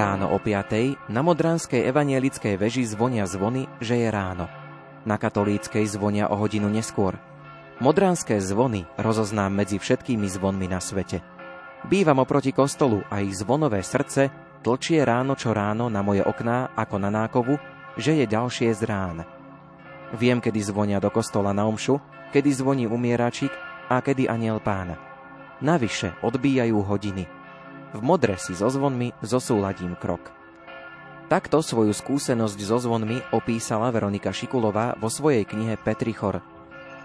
Ráno o 5. na Modranskej evanielickej veži zvonia zvony, že je ráno. Na katolíckej zvonia o hodinu neskôr. Modranské zvony rozoznám medzi všetkými zvonmi na svete. Bývam oproti kostolu a ich zvonové srdce tlčie ráno čo ráno na moje okná ako na nákovu, že je ďalšie z rán. Viem, kedy zvonia do kostola na omšu, kedy zvoní umieračik a kedy aniel pána. Navyše odbíjajú hodiny – v modre si so zvonmi zosúladím krok. Takto svoju skúsenosť so zvonmi opísala Veronika Šikulová vo svojej knihe Petrichor.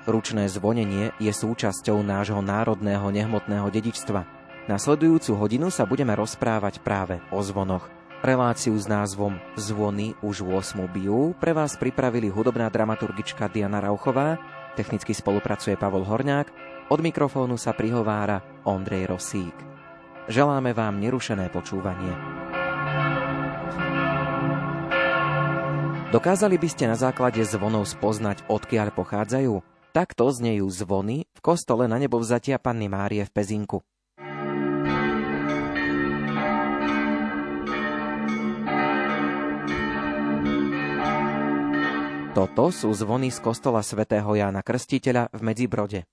Ručné zvonenie je súčasťou nášho národného nehmotného dedičstva. Nasledujúcu hodinu sa budeme rozprávať práve o zvonoch. Reláciu s názvom Zvony už 8 bijú pre vás pripravili hudobná dramaturgička Diana Rauchová, technicky spolupracuje Pavol Horňák, od mikrofónu sa prihovára Ondrej Rosík. Želáme vám nerušené počúvanie. Dokázali by ste na základe zvonov spoznať, odkiaľ pochádzajú? Takto znejú zvony v kostole na nebo vzatia Panny Márie v Pezinku. Toto sú zvony z kostola svätého Jána Krstiteľa v Medzibrode.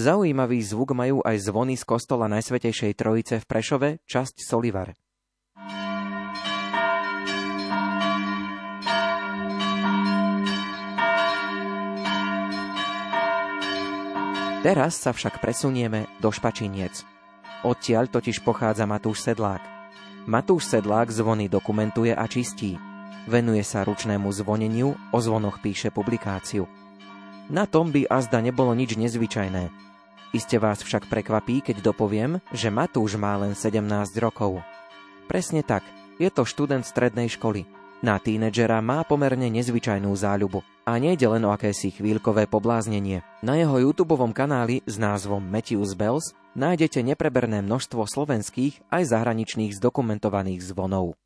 Zaujímavý zvuk majú aj zvony z kostola Najsvetejšej Trojice v Prešove, časť Solivar. Teraz sa však presunieme do Špačiniec. Odtiaľ totiž pochádza Matúš Sedlák. Matúš Sedlák zvony dokumentuje a čistí. Venuje sa ručnému zvoneniu, o zvonoch píše publikáciu. Na tom by azda nebolo nič nezvyčajné, Iste vás však prekvapí, keď dopoviem, že Matúš má len 17 rokov. Presne tak, je to študent strednej školy. Na tínedžera má pomerne nezvyčajnú záľubu a nejde len o akési chvíľkové pobláznenie. Na jeho YouTube kanáli s názvom Matthews Bells nájdete nepreberné množstvo slovenských aj zahraničných zdokumentovaných zvonov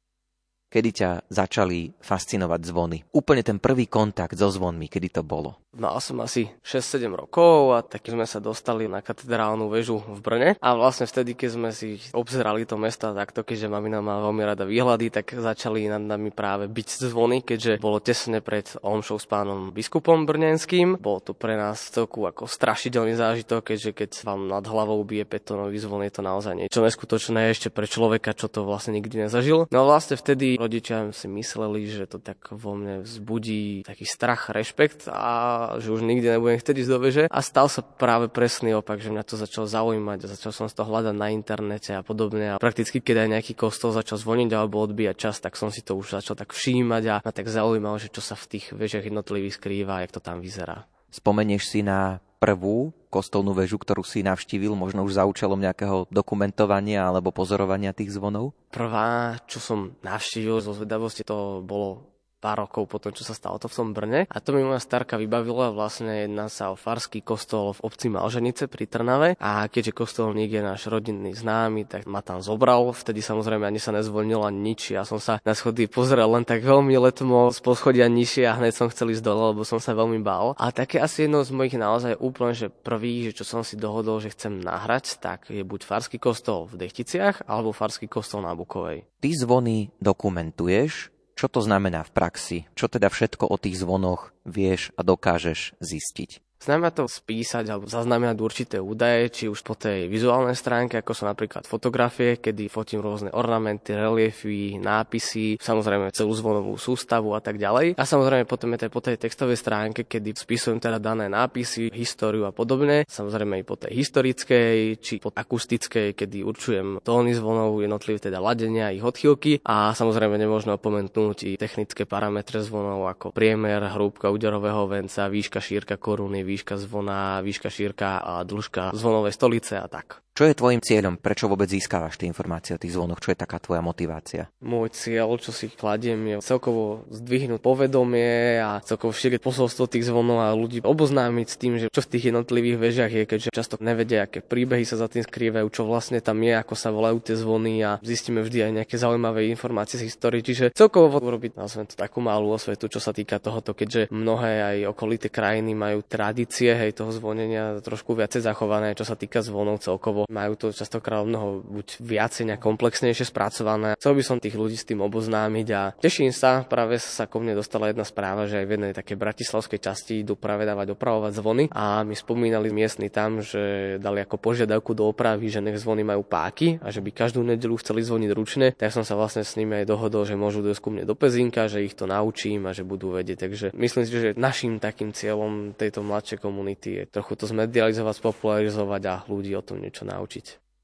kedy ťa začali fascinovať zvony? Úplne ten prvý kontakt so zvonmi, kedy to bolo? Mal som asi 6-7 rokov a tak sme sa dostali na katedrálnu väžu v Brne a vlastne vtedy, keď sme si obzerali to mesta takto, keďže mamina má veľmi rada výhľady, tak začali nad nami práve byť zvony, keďže bolo tesne pred omšou s pánom biskupom brnenským. Bolo to pre nás celku ako strašidelný zážitok, keďže keď vám nad hlavou bije petónový zvon, je to naozaj niečo neskutočné ešte pre človeka, čo to vlastne nikdy nezažil. No vlastne vtedy rodičia si mysleli, že to tak vo mne vzbudí taký strach, rešpekt a že už nikdy nebudem chcieť ísť do veže. A stal sa práve presný opak, že mňa to začalo zaujímať a začal som to hľadať na internete a podobne. A prakticky, keď aj nejaký kostol začal zvoniť alebo odbíjať čas, tak som si to už začal tak všímať a ma tak zaujímalo, že čo sa v tých vežiach jednotlivých skrýva, jak to tam vyzerá. Spomenieš si na prvú kostolnú väžu, ktorú si navštívil, možno už za účelom nejakého dokumentovania alebo pozorovania tých zvonov? Prvá, čo som navštívil zo zvedavosti, to bolo pár rokov po tom, čo sa stalo to v tom Brne. A to mi moja starka vybavila, vlastne jedná sa o farský kostol v obci Malženice pri Trnave. A keďže kostolník je náš rodinný známy, tak ma tam zobral. Vtedy samozrejme ani sa nezvolnil ani nič. Ja som sa na schody pozrel len tak veľmi letmo z poschodia nižšie a hneď som chcel ísť dole, lebo som sa veľmi bál. A také asi jedno z mojich naozaj úplne, že prvý, že čo som si dohodol, že chcem nahrať, tak je buď farský kostol v Dechticiach alebo farský kostol na Bukovej. Ty zvony dokumentuješ, čo to znamená v praxi? Čo teda všetko o tých zvonoch vieš a dokážeš zistiť? Znamená to spísať alebo zaznamenať určité údaje, či už po tej vizuálnej stránke, ako sú napríklad fotografie, kedy fotím rôzne ornamenty, reliefy, nápisy, samozrejme celú zvonovú sústavu a tak ďalej. A samozrejme potom je to po tej textovej stránke, kedy spisujem teda dané nápisy, históriu a podobne. Samozrejme aj po tej historickej, či po akustickej, kedy určujem tóny zvonov, jednotlivé teda ladenia, ich odchýlky a samozrejme nemôžno opomenúť i technické parametre zvonov ako priemer, hrúbka úderového venca, výška, šírka koruny, výška zvona, výška šírka a dĺžka zvonovej stolice a tak. Čo je tvojim cieľom? Prečo vôbec získavaš tie informácie o tých zvonoch? Čo je taká tvoja motivácia? Môj cieľ, čo si kladiem, je celkovo zdvihnúť povedomie a celkovo šíriť posolstvo tých zvonov a ľudí oboznámiť s tým, že čo v tých jednotlivých vežiach je, keďže často nevedia, aké príbehy sa za tým skrývajú, čo vlastne tam je, ako sa volajú tie zvony a zistíme vždy aj nejaké zaujímavé informácie z histórie. Čiže celkovo urobiť nazvem to takú malú osvetu, čo sa týka tohoto, keďže mnohé aj okolité krajiny majú tradície hej, toho zvonenia trošku viacej zachované, čo sa týka zvonov celkovo majú to častokrát mnoho buď viacej nejak komplexnejšie spracované. Chcel by som tých ľudí s tým oboznámiť a teším sa, práve sa ko mne dostala jedna správa, že aj v jednej takej bratislavskej časti idú práve dávať opravovať zvony a my spomínali miestni tam, že dali ako požiadavku do opravy, že nech zvony majú páky a že by každú nedelu chceli zvoniť ručne, tak som sa vlastne s nimi aj dohodol, že môžu dojsť ku mne do Pezinka, že ich to naučím a že budú vedieť. Takže myslím si, že našim takým cieľom tejto mladšej komunity je trochu to zmedializovať, spopularizovať a ľudí o tom niečo naučiť.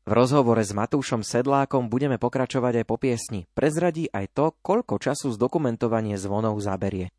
V rozhovore s Matúšom Sedlákom budeme pokračovať aj po piesni. Prezradí aj to, koľko času zdokumentovanie zvonov zaberie.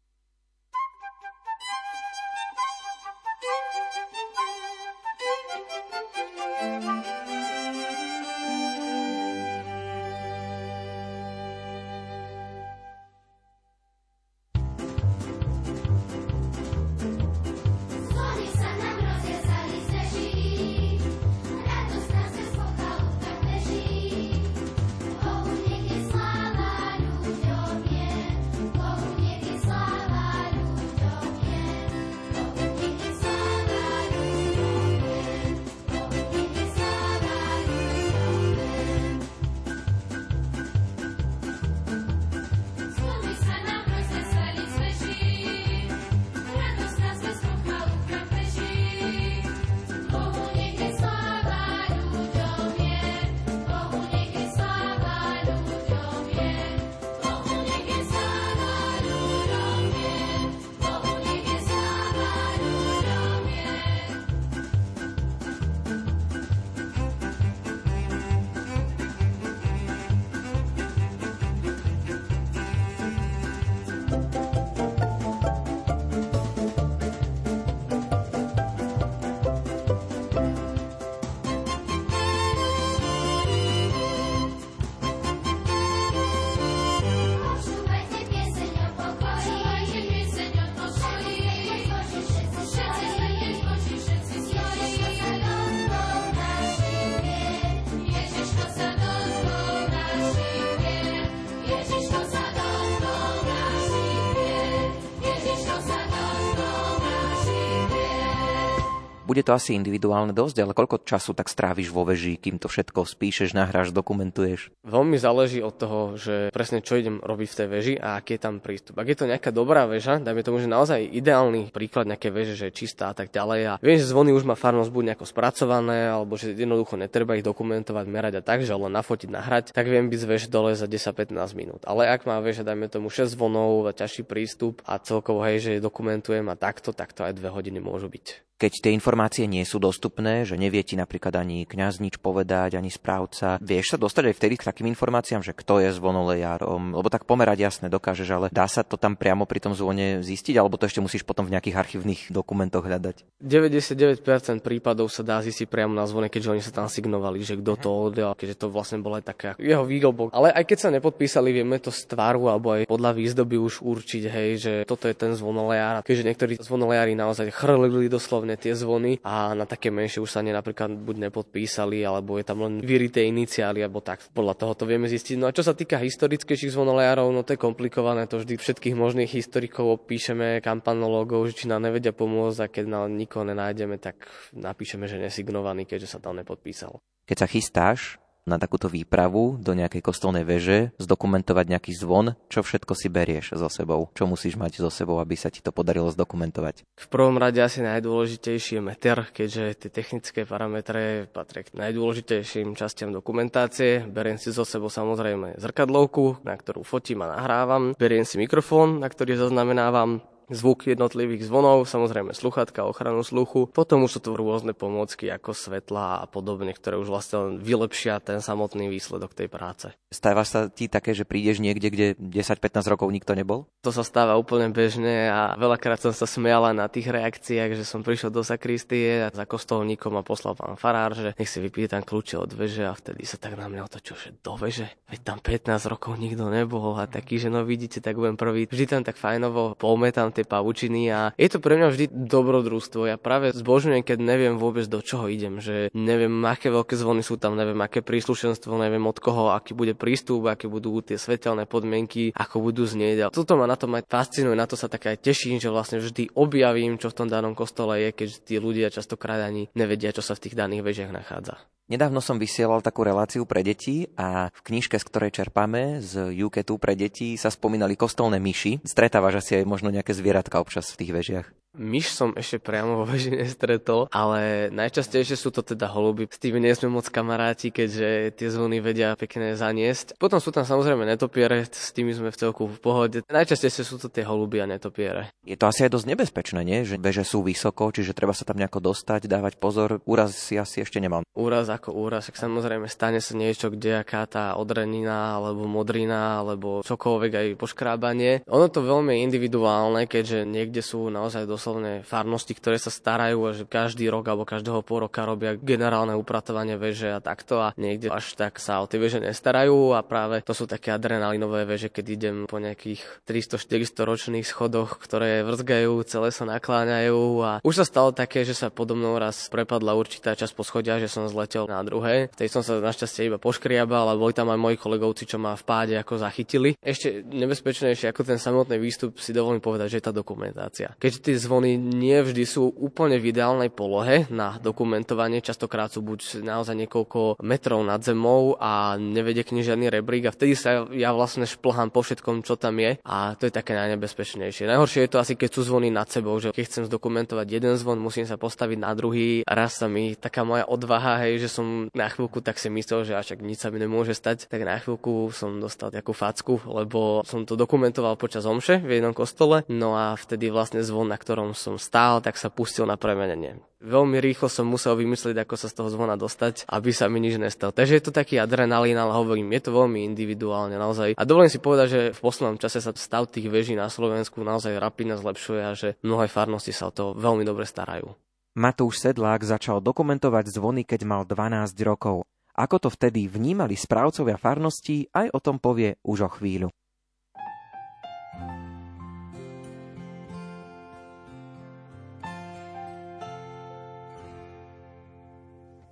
Bude to asi individuálne dosť, ale koľko času tak stráviš vo veži, kým to všetko spíšeš, nahráš, dokumentuješ? Veľmi záleží od toho, že presne čo idem robiť v tej veži a aký je tam prístup. Ak je to nejaká dobrá väža, dajme tomu, že naozaj ideálny príklad nejaké veže, že je čistá a tak ďalej. A viem, že zvony už má farnosť buď nejako spracované, alebo že jednoducho netreba ich dokumentovať, merať a tak, že len nafotiť, nahrať, tak viem byť z veže dole za 10-15 minút. Ale ak má veža, dajme tomu 6 zvonov, ťažší prístup a celkovo hej, že dokumentujem a takto, tak to aj 2 hodiny môžu byť keď tie informácie nie sú dostupné, že nevie ti napríklad ani kňaz nič povedať, ani správca, vieš sa dostať aj vtedy k takým informáciám, že kto je zvonolejárom, lebo tak pomerať jasne dokážeš, ale dá sa to tam priamo pri tom zvone zistiť, alebo to ešte musíš potom v nejakých archívnych dokumentoch hľadať? 99% prípadov sa dá zistiť priamo na zvone, keďže oni sa tam signovali, že kto to oddal, keďže to vlastne bola aj taká jeho výglbok. Ale aj keď sa nepodpísali, vieme to z tvaru alebo aj podľa výzdoby už určiť, hej, že toto je ten zvonolejár. Keďže niektorí zvonolejári naozaj chrlili doslovne tie zvony a na také menšie už sa ne napríklad buď nepodpísali, alebo je tam len vyrité iniciály, alebo tak. Podľa toho to vieme zistiť. No a čo sa týka historickejších zvonolejárov, no to je komplikované, to vždy všetkých možných historikov opíšeme, kampanologov, že či nám nevedia pomôcť a keď nám nikoho nenájdeme, tak napíšeme, že nesignovaný, keďže sa tam nepodpísal. Keď sa chystáš na takúto výpravu do nejakej kostolnej veže, zdokumentovať nejaký zvon, čo všetko si berieš so sebou, čo musíš mať so sebou, aby sa ti to podarilo zdokumentovať. V prvom rade asi najdôležitejší je meter, keďže tie technické parametre patria k najdôležitejším častiam dokumentácie. Beriem si so sebou samozrejme zrkadlovku, na ktorú fotím a nahrávam. Beriem si mikrofón, na ktorý zaznamenávam zvuk jednotlivých zvonov, samozrejme sluchatka, ochranu sluchu. Potom už sú tu rôzne pomôcky ako svetla a podobne, ktoré už vlastne vylepšia ten samotný výsledok tej práce. Stáva sa ti také, že prídeš niekde, kde 10-15 rokov nikto nebol? To sa stáva úplne bežne a veľakrát som sa smiala na tých reakciách, že som prišiel do sakristie a za kostolníkom a poslal pán farár, že nech si vypije tam kľúče od veže a vtedy sa tak na mňa otočil, že do veže, veď tam 15 rokov nikto nebol a taký, že no vidíte, tak budem prvý. Vždy tam tak fajnovo polmetám tie pavučiny a je to pre mňa vždy dobrodružstvo. Ja práve zbožňujem, keď neviem vôbec do čoho idem, že neviem, aké veľké zvony sú tam, neviem, aké príslušenstvo, neviem od koho, aký bude prístup, aké budú tie svetelné podmienky, ako budú znieť. A toto ma na tom aj fascinuje, na to sa tak aj teším, že vlastne vždy objavím, čo v tom danom kostole je, keď tí ľudia častokrát ani nevedia, čo sa v tých daných vežiach nachádza. Nedávno som vysielal takú reláciu pre deti a v knižke, z ktorej čerpame z UKETu pre deti sa spomínali kostolné myši. Stretávaš asi aj možno nejaké zvieratka občas v tých vežiach? Myš som ešte priamo vo veži nestretol, ale najčastejšie sú to teda holuby. S tými nie sme moc kamaráti, keďže tie zvony vedia pekne zaniesť. Potom sú tam samozrejme netopiere, s tými sme v celku v pohode. Najčastejšie sú to tie holuby a netopiere. Je to asi aj dosť nebezpečné, nie? Že veže sú vysoko, čiže treba sa tam nejako dostať, dávať pozor. Úraz si asi ešte nemám. Úraz ako úraz, tak samozrejme stane sa niečo, kde aká tá odrenina, alebo modrina, alebo čokoľvek aj poškrábanie. Ono to veľmi individuálne, keďže niekde sú naozaj dosť doslovne farnosti, ktoré sa starajú a že každý rok alebo každého pol roka robia generálne upratovanie veže a takto a niekde až tak sa o tie veže nestarajú a práve to sú také adrenalinové veže, keď idem po nejakých 300-400 ročných schodoch, ktoré vrzgajú, celé sa nakláňajú a už sa stalo také, že sa podo mnou raz prepadla určitá časť poschodia, že som zletel na druhé. Tej som sa našťastie iba poškriabal, ale boli tam aj moji kolegovci, čo ma v páde ako zachytili. Ešte nebezpečnejšie ako ten samotný výstup si dovolím povedať, že je tá dokumentácia. Keď tie zvony nie vždy sú úplne v ideálnej polohe na dokumentovanie. Častokrát sú buď naozaj niekoľko metrov nad zemou a nevedie k žiadny rebrík a vtedy sa ja vlastne šplhám po všetkom, čo tam je a to je také najnebezpečnejšie. Najhoršie je to asi, keď sú zvony nad sebou, že keď chcem zdokumentovať jeden zvon, musím sa postaviť na druhý. A raz sa mi taká moja odvaha, hej, že som na chvíľku tak si myslel, že až nič sa mi nemôže stať, tak na chvíľku som dostal takú facku, lebo som to dokumentoval počas omše v jednom kostole, no a vtedy vlastne zvon, na ktorom ktorom som stál, tak sa pustil na premenenie. Veľmi rýchlo som musel vymyslieť, ako sa z toho zvona dostať, aby sa mi nič nestalo. Takže je to taký adrenalín, ale hovorím, je to veľmi individuálne naozaj. A dovolím si povedať, že v poslednom čase sa stav tých veží na Slovensku naozaj rapidne zlepšuje a že mnohé farnosti sa o to veľmi dobre starajú. Matúš Sedlák začal dokumentovať zvony, keď mal 12 rokov. Ako to vtedy vnímali správcovia farností, aj o tom povie už o chvíľu.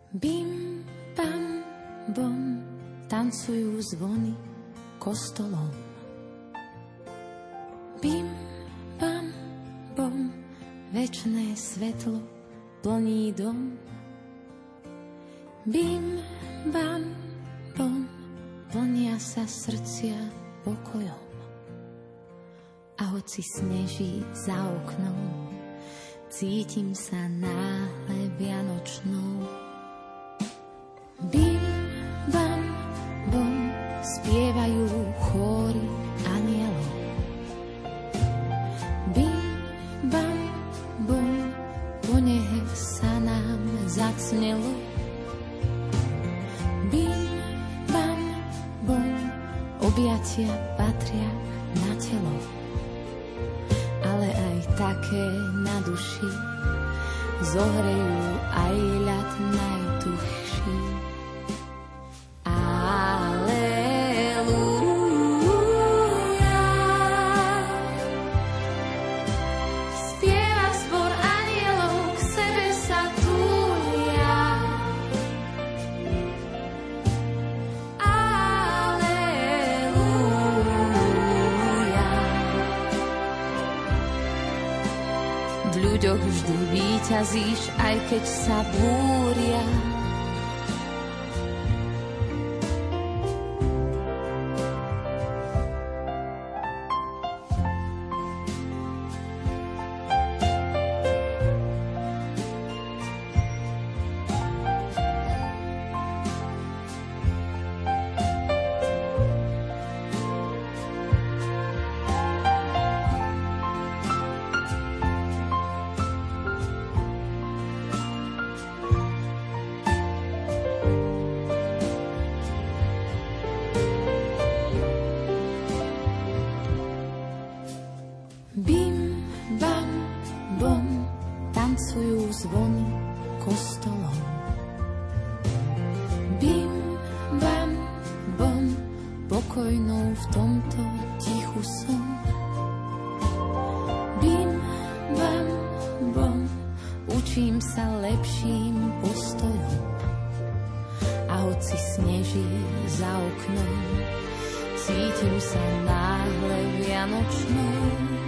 Bim, bam, bom, tancujú zvony kostolom. Bim, bam, bom, večné svetlo plní dom. Bim, bam, bom, plnia sa srdcia pokojom. A hoci sneží za oknom, cítim sa náhle vyťazíš, aj keď sa tento tichú som. Bim, bam, bom, učím sa lepším postojom. A hoci sneží za oknom, cítim sa náhle vianočnou.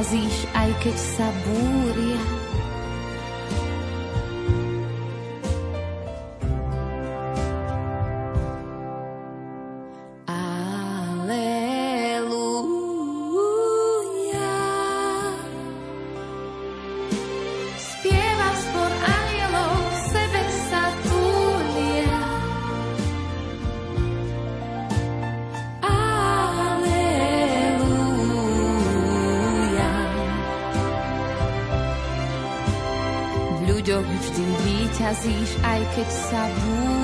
Výťazíš, aj keď sa búria. Vyrazíš, aj keď sa búria.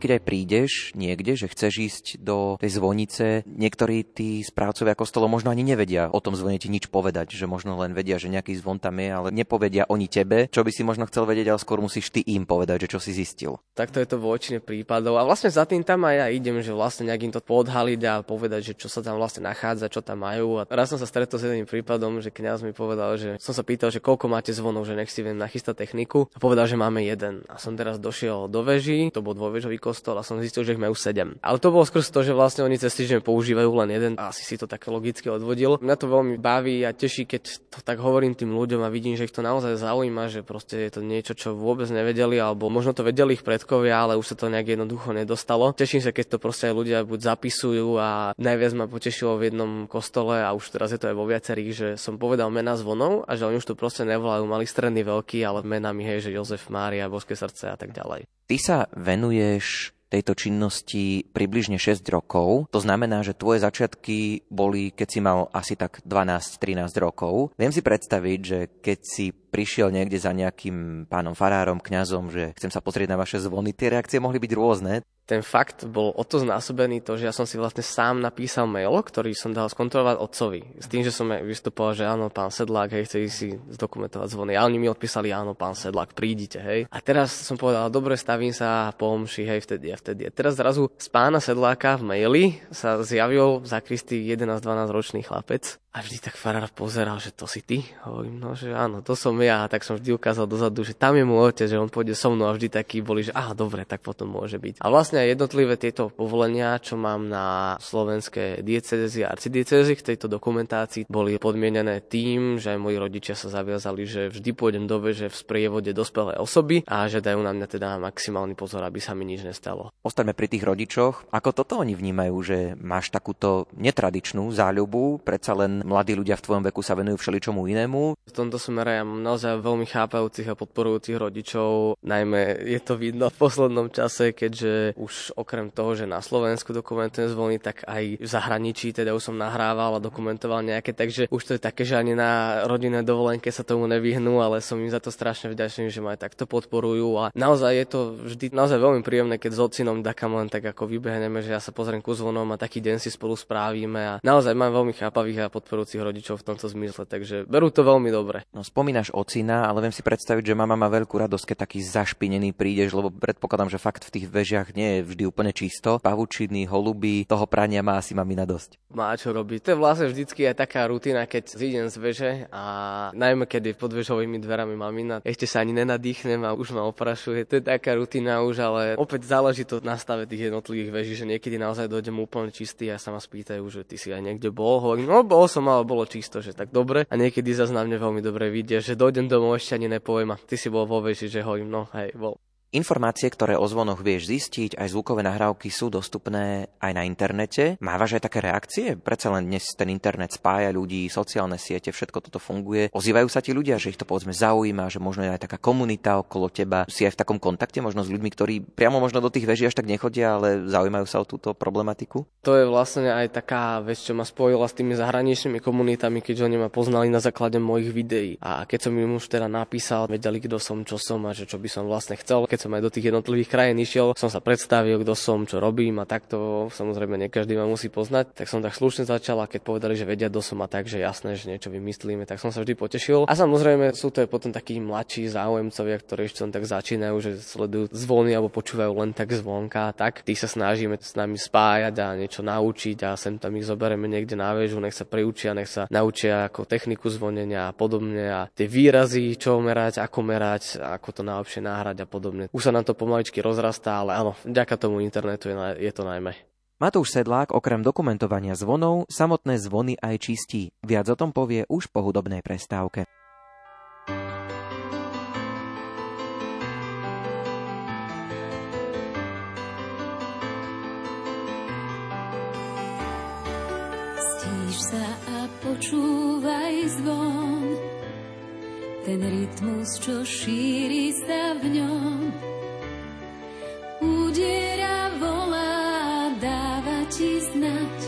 Keď aj prídeš niekde, že chceš ísť do tej zvonice, niektorí tí správcovia kostolov možno ani nevedia o tom zvone nič povedať, že možno len vedia, že nejaký zvon tam je, ale nepovedia oni tebe, čo by si možno chcel vedieť, ale skôr musíš ty im povedať, že čo si zistil. Takto je to v väčšine prípadov a vlastne za tým tam aj ja idem, že vlastne nejak to podhaliť a povedať, že čo sa tam vlastne nachádza, čo tam majú. A raz som sa stretol s jedným prípadom, že kňaz mi povedal, že som sa pýtal, že koľko máte zvonov, že nech si viem nachystať techniku a povedal, že máme jeden. A som teraz došiel do veží, to bol dôvežový kostol a som zistil, že ich majú 7. Ale to bolo skrz to, že vlastne oni cez týždeň používajú len jeden a asi si to tak logicky odvodil. Mňa to veľmi baví a teší, keď to tak hovorím tým ľuďom a vidím, že ich to naozaj zaujíma, že proste je to niečo, čo vôbec nevedeli, alebo možno to vedeli ich predkovia, ale už sa to nejak jednoducho nedostalo. Teším sa, keď to proste aj ľudia buď zapisujú a najviac ma potešilo v jednom kostole a už teraz je to aj vo viacerých, že som povedal mena zvonov a že oni už to proste nevolajú mali stredný veľký, ale menami hej, že Jozef, Mária, Boské srdce a tak ďalej. Ty sa venuješ tejto činnosti približne 6 rokov. To znamená, že tvoje začiatky boli, keď si mal asi tak 12-13 rokov. Viem si predstaviť, že keď si prišiel niekde za nejakým pánom farárom, kňazom, že chcem sa pozrieť na vaše zvony, tie reakcie mohli byť rôzne ten fakt bol o to znásobený to, že ja som si vlastne sám napísal mail, ktorý som dal skontrolovať otcovi. S tým, že som vystupoval, že áno, pán Sedlák, hej, chce si zdokumentovať zvony. A oni mi odpísali, áno, pán Sedlák, prídite, hej. A teraz som povedal, dobre, stavím sa, pomši, hej, vtedy a vtedy. A teraz zrazu z pána Sedláka v maili sa zjavil za Kristy 11-12 ročný chlapec a vždy tak farár pozeral, že to si ty. Hovorím, no, že áno, to som ja. Tak som vždy ukázal dozadu, že tam je môj otec, že on pôjde so mnou a vždy taký boli, že aha, dobre, tak potom môže byť. A vlastne jednotlivé tieto povolenia, čo mám na slovenské diecezy a arcidiecezy k tejto dokumentácii, boli podmienené tým, že aj moji rodičia sa zaviazali, že vždy pôjdem do veže v sprievode dospelé osoby a že dajú na mňa teda maximálny pozor, aby sa mi nič nestalo. Ostaňme pri tých rodičoch. Ako toto oni vnímajú, že máš takúto netradičnú záľubu, predsa len mladí ľudia v tvojom veku sa venujú všeličomu inému. V tomto smere ja mám naozaj veľmi chápajúcich a podporujúcich rodičov. Najmä je to vidno v poslednom čase, keďže už okrem toho, že na Slovensku dokumentujem zvony, tak aj v zahraničí, teda už som nahrával a dokumentoval nejaké, takže už to je také, že ani na rodinné dovolenke sa tomu nevyhnú, ale som im za to strašne vďačný, že ma aj takto podporujú a naozaj je to vždy naozaj veľmi príjemné, keď s ocinom Dakam len tak ako vybehneme, že ja sa pozriem ku zvonom a taký deň si spolu správime a naozaj mám veľmi chápavých a podporujúcich podporujúcich rodičov v tomto zmysle, takže berú to veľmi dobre. No spomínaš ocina, ale viem si predstaviť, že mama má veľkú radosť, keď taký zašpinený prídeš, lebo predpokladám, že fakt v tých vežiach nie je vždy úplne čisto. Pavučiny, holuby, toho prania má asi mamina dosť. Má čo robiť. To je vlastne vždycky aj taká rutina, keď zídem z veže a najmä keď je pod vežovými dverami mamina, ešte sa ani nenadýchnem a už ma oprašuje. To je taká rutina už, ale opäť záleží to na stave tých jednotlivých veží, že niekedy naozaj dojdem úplne čistý a sa ma spýtajú, že ty si aj niekde bol. Hovorím, no bol som, ale bolo čisto, že tak dobre. A niekedy zase na mne veľmi dobre vidia, že dojdem domov ešte ani nepoviem a ty si bol vo veži, že hovorím, no hej, bol. Informácie, ktoré o zvonoch vieš zistiť, aj zvukové nahrávky sú dostupné aj na internete. Mávaš aj také reakcie? Predsa len dnes ten internet spája ľudí, sociálne siete, všetko toto funguje. Ozývajú sa ti ľudia, že ich to povedzme zaujíma, že možno je aj taká komunita okolo teba. Si aj v takom kontakte možno s ľuďmi, ktorí priamo možno do tých veží až tak nechodia, ale zaujímajú sa o túto problematiku? To je vlastne aj taká vec, čo ma spojila s tými zahraničnými komunitami, keďže oni ma poznali na základe mojich videí. A keď som im už teda napísal, vedeli, kto som, čo som a že čo by som vlastne chcel. Keď som aj do tých jednotlivých krajín išiel, som sa predstavil, kto som, čo robím a takto samozrejme nie každý ma musí poznať. Tak som tak slušne začal a keď povedali, že vedia, kto som a tak, že jasné, že niečo vymyslíme, tak som sa vždy potešil. A samozrejme sú to aj potom takí mladší záujemcovia, ktorí ešte len tak začínajú, že sledujú zvony alebo počúvajú len tak zvonka, tak tí sa snažíme s nami spájať a niečo naučiť a sem tam ich zoberieme niekde na väžu, nech sa priučia, nech sa naučia ako techniku zvonenia a podobne a tie výrazy, čo merať, ako merať, ako to najlepšie náhrať a podobne. Už sa nám to pomaličky rozrastá, ale áno, vďaka tomu internetu je, je to najmä. Matúš Sedlák okrem dokumentovania zvonov samotné zvony aj čistí. Viac o tom povie už po hudobnej prestávke. Stíš sa a počúvaj zvon, ten rytmus, čo šíri sa v ňom Udiera volá, dáva ti znať,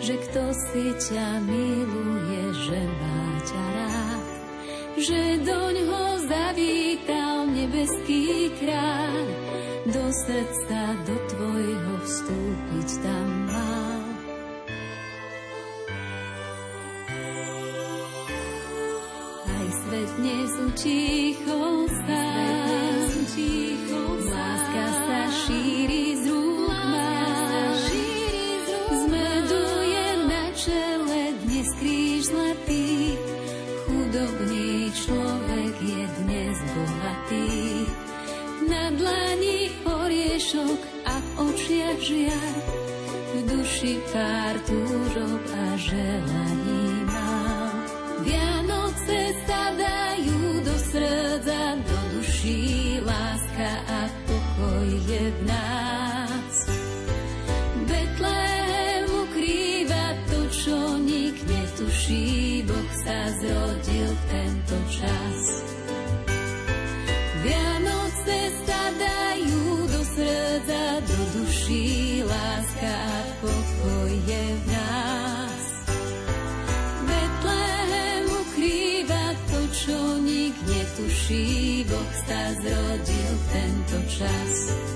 že kto si ťa miluje, že má ťa rád. Že doň ho zavítal nebeský kráľ, do srdca, do tvojho vstúpiť tam mal. Aj svet dnes utichol sám, láska sa šíri na čele dnes kríž zlatý, chudobný človek je dnes bohatý. Na dlani oriešok a v očiach žiar, v túžob a želaní mal. Vianoce sa dajú sa zrodil tento čas.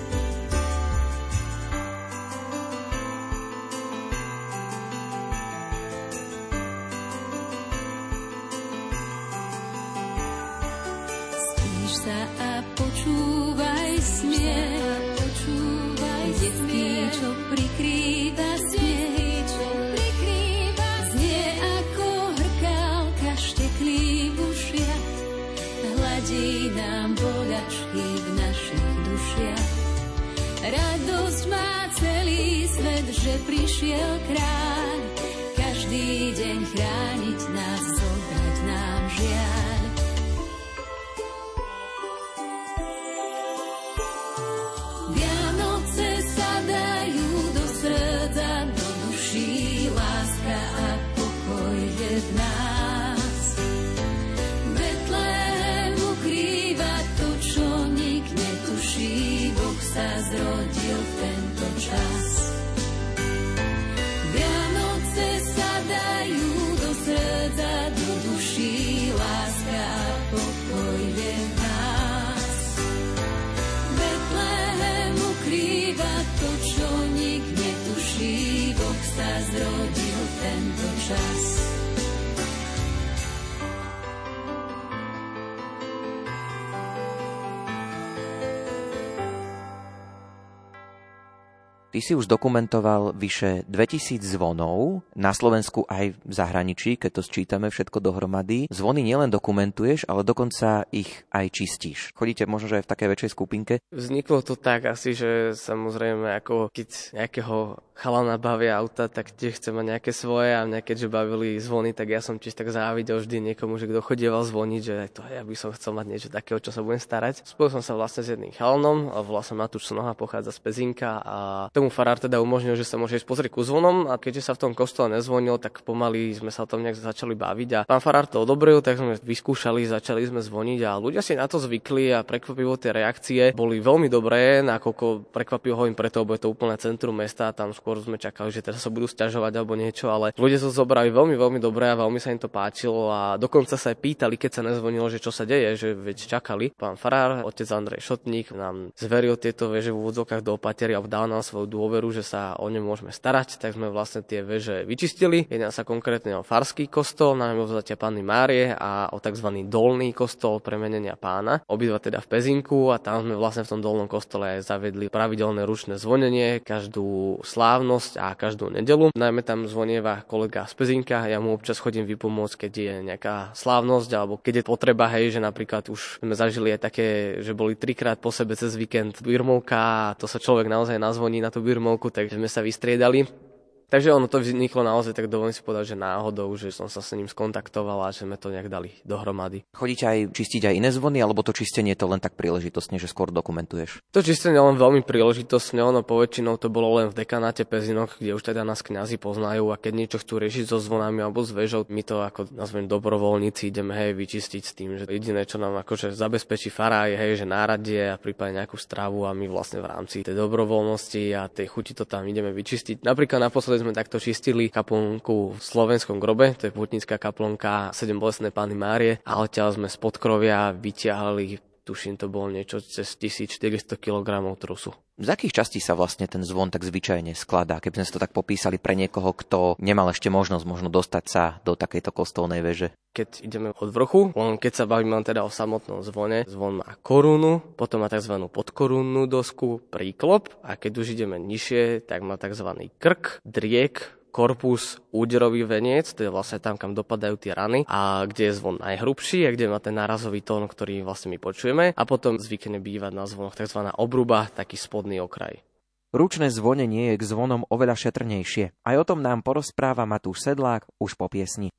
Ty si už dokumentoval vyše 2000 zvonov, na Slovensku aj v zahraničí, keď to sčítame všetko dohromady. Zvony nielen dokumentuješ, ale dokonca ich aj čistíš. Chodíte možno, že aj v takej väčšej skupinke? Vzniklo to tak asi, že samozrejme ako keď nejakého chalana bavia auta, tak tiež chcem mať nejaké svoje a mňa keďže bavili zvony, tak ja som tiež tak závidel vždy niekomu, že kto chodieval zvoniť, že to ja by som chcel mať niečo takého, čo sa budem starať. Spojil som sa vlastne s jedným chalanom, a vlastne Matúš Snoha pochádza z Pezinka a tomu farár teda umožnil, že sa môžeš pozrieť ku zvonom a keďže sa v tom kostole nezvonil, tak pomaly sme sa o tom nejak začali baviť a pán farár to odobril, tak sme vyskúšali, začali sme zvoniť a ľudia si na to zvykli a prekvapivo tie reakcie boli veľmi dobré, nakoľko prekvapivo hovorím preto, lebo je to úplne centrum mesta, tam skôr sme čakali, že teraz sa budú stiažovať alebo niečo, ale ľudia to zobrali veľmi, veľmi dobre a veľmi sa im to páčilo a dokonca sa aj pýtali, keď sa nezvonilo, že čo sa deje, že veď čakali. Pán farár, otec Andrej Šotník nám zveril tieto veže v úvodzokách do opatery a dal nám svoju dôveru, že sa o ne môžeme starať, tak sme vlastne tie veže vyčistili. Jedná sa konkrétne o farský kostol na vzatia Panny Márie a o tzv. dolný kostol premenenia pána. Obidva teda v Pezinku a tam sme vlastne v tom dolnom kostole aj zavedli pravidelné ručné zvonenie každú slávnosť a každú nedelu. Najmä tam zvonieva kolega z Pezinka, ja mu občas chodím vypomôcť, keď je nejaká slávnosť alebo keď je potreba, hej, že napríklad už sme zažili aj také, že boli trikrát po sebe cez víkend birmovka a to sa človek naozaj nazvoní na tú birmovku, takže sme sa vystriedali. Takže ono to vzniklo naozaj, tak dovolím si povedať, že náhodou, že som sa s ním skontaktoval a že sme to nejak dali dohromady. Chodíte aj čistiť aj iné zvony, alebo to čistenie to len tak príležitostne, že skôr dokumentuješ? To čistenie len veľmi príležitostne, ono poväčšinou to bolo len v dekanáte Pezinok, kde už teda nás kňazi poznajú a keď niečo chcú riešiť so zvonami alebo s vežou, my to ako nazvem dobrovoľníci ideme hej vyčistiť s tým, že jediné, čo nám akože zabezpečí fará je hej, že náradie a prípadne nejakú stravu a my vlastne v rámci tej dobrovoľnosti a tej chuti to tam ideme vyčistiť. Napríklad naposledy sme takto čistili kaplnku v slovenskom grobe, to je putnická kaplnka 7 bolestné Pány Márie a odtiaľ sme z podkrovia vyťahli tuším to bolo niečo cez 1400 kg trusu. Z akých častí sa vlastne ten zvon tak zvyčajne skladá? Keby sme si to tak popísali pre niekoho, kto nemal ešte možnosť možno dostať sa do takejto kostolnej veže. Keď ideme od vrchu, len keď sa bavíme teda o samotnom zvone, zvon má korunu, potom má tzv. podkorunnú dosku, príklop a keď už ideme nižšie, tak má tzv. krk, driek, korpus, úderový veniec, to je vlastne tam, kam dopadajú tie rany a kde je zvon najhrubší a kde má ten nárazový tón, ktorý vlastne my počujeme a potom zvykne bývať na zvonoch tzv. obruba, taký spodný okraj. Ručné zvonenie je k zvonom oveľa šetrnejšie. Aj o tom nám porozpráva Matúš Sedlák už po piesni.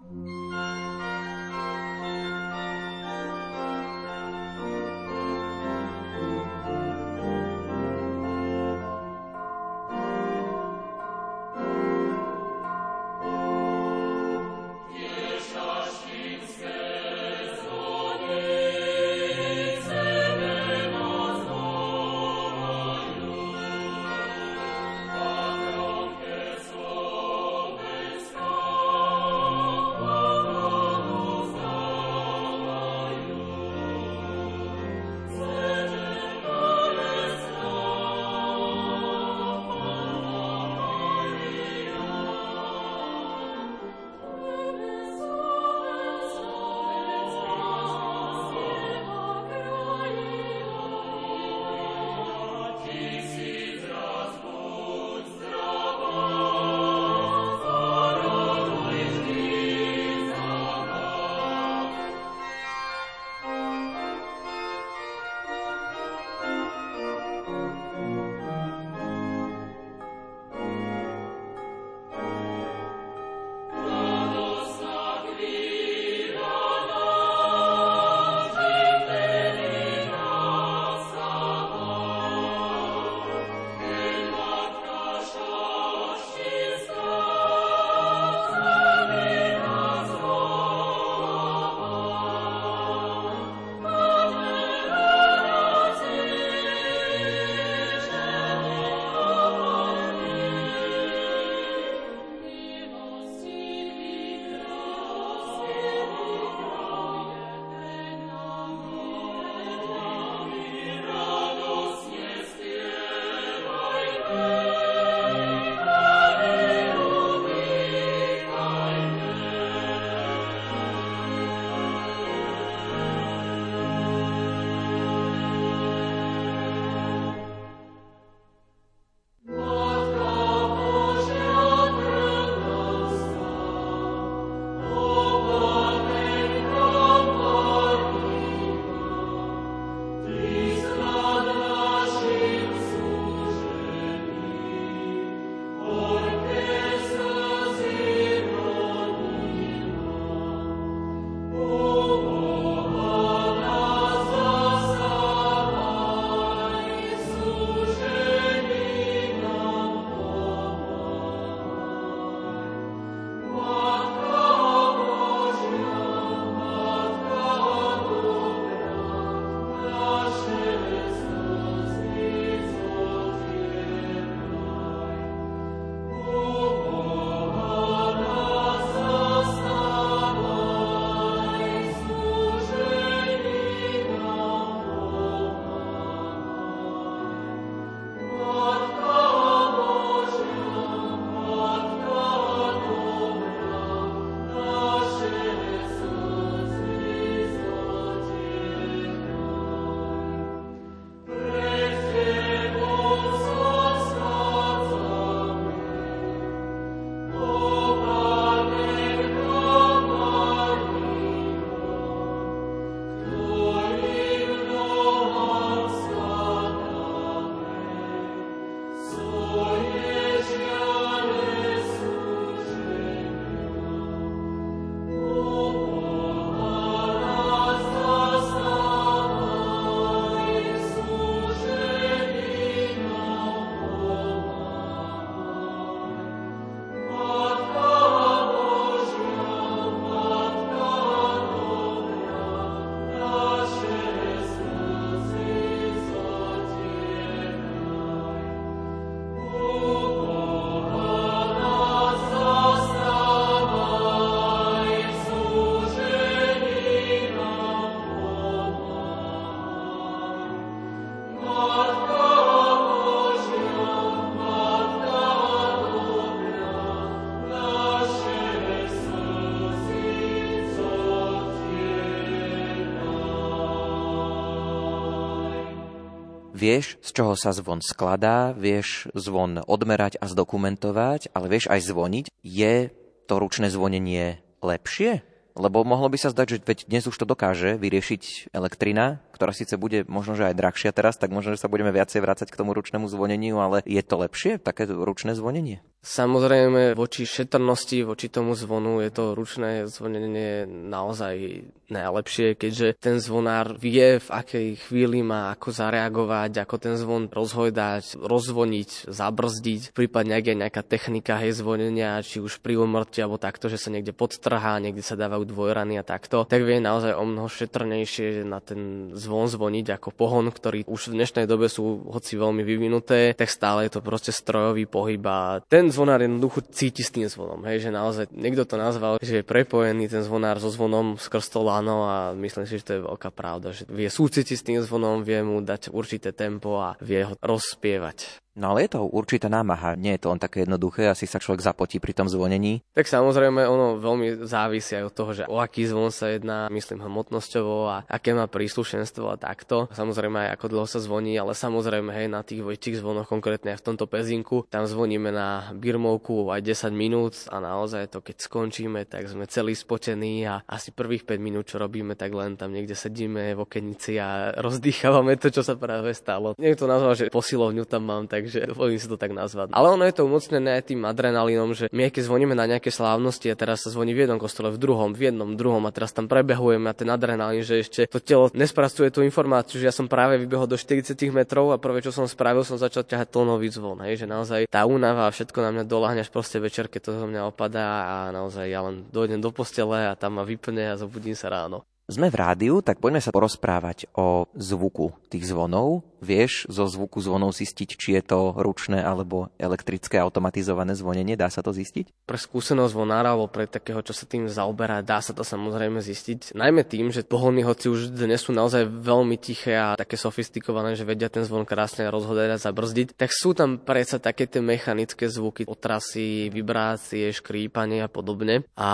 Vieš, z čoho sa zvon skladá, vieš zvon odmerať a zdokumentovať, ale vieš aj zvoniť. Je to ručné zvonenie lepšie? Lebo mohlo by sa zdať, že veď dnes už to dokáže vyriešiť elektrina, ktorá síce bude možno, že aj drahšia teraz, tak možno, že sa budeme viacej vrácať k tomu ručnému zvoneniu, ale je to lepšie, také ručné zvonenie? Samozrejme, voči šetrnosti, voči tomu zvonu je to ručné zvonenie naozaj najlepšie, keďže ten zvonár vie, v akej chvíli má ako zareagovať, ako ten zvon rozhojdať, rozvoniť, zabrzdiť, prípadne ak je nejaká technika hej, zvonenia, či už pri umrti alebo takto, že sa niekde podtrhá, niekde sa dávajú dvojrany a takto, tak vie naozaj o mnoho šetrnejšie na ten zvon zvoniť ako pohon, ktorý už v dnešnej dobe sú hoci veľmi vyvinuté, tak stále je to proste strojový pohyb a ten zvonár jednoducho cíti s tým zvonom. Hej, že naozaj niekto to nazval, že je prepojený ten zvonár so zvonom skrz to lano a myslím si, že to je veľká pravda, že vie súcitiť s tým zvonom, vie mu dať určité tempo a vie ho rozspievať. No ale je to určitá námaha, nie je to len také jednoduché, asi sa človek zapotí pri tom zvonení. Tak samozrejme ono veľmi závisí aj od toho, že o aký zvon sa jedná, myslím hmotnosťovo a aké má príslušenstvo a takto. Samozrejme aj ako dlho sa zvoní, ale samozrejme hej na tých väčších zvonoch, konkrétne aj v tomto pezinku, tam zvoníme na birmovku aj 10 minút a naozaj to keď skončíme, tak sme celí spotení a asi prvých 5 minút, čo robíme, tak len tam niekde sedíme v okenici a rozdýchavame to, čo sa práve stalo. Niekto nazval, že posilovňu tam mám, tak takže voľím si to tak nazvať. Ale ono je to umocnené tým adrenalínom, že my keď zvoníme na nejaké slávnosti a teraz sa zvoní v jednom kostole, v druhom, v jednom, druhom a teraz tam prebehujeme a ten adrenalín, že ešte to telo nespracuje tú informáciu, že ja som práve vybehol do 40 metrov a prvé, čo som spravil, som začal ťahať tónový zvon. Hej, že naozaj tá únava a všetko na mňa doláhne až proste večer, keď to zo mňa opadá a naozaj ja len dojdem do postele a tam ma vypne a zobudím sa ráno. Sme v rádiu, tak poďme sa porozprávať o zvuku tých zvonov. Vieš zo zvuku zvonov zistiť, či je to ručné alebo elektrické automatizované zvonenie? Dá sa to zistiť? Pre skúsenosť zvonára alebo pre takého, čo sa tým zaoberá, dá sa to samozrejme zistiť. Najmä tým, že pohony hoci už dnes sú naozaj veľmi tiché a také sofistikované, že vedia ten zvon krásne rozhodať a zabrzdiť, tak sú tam predsa také tie mechanické zvuky, otrasy, vibrácie, škrípanie a podobne. A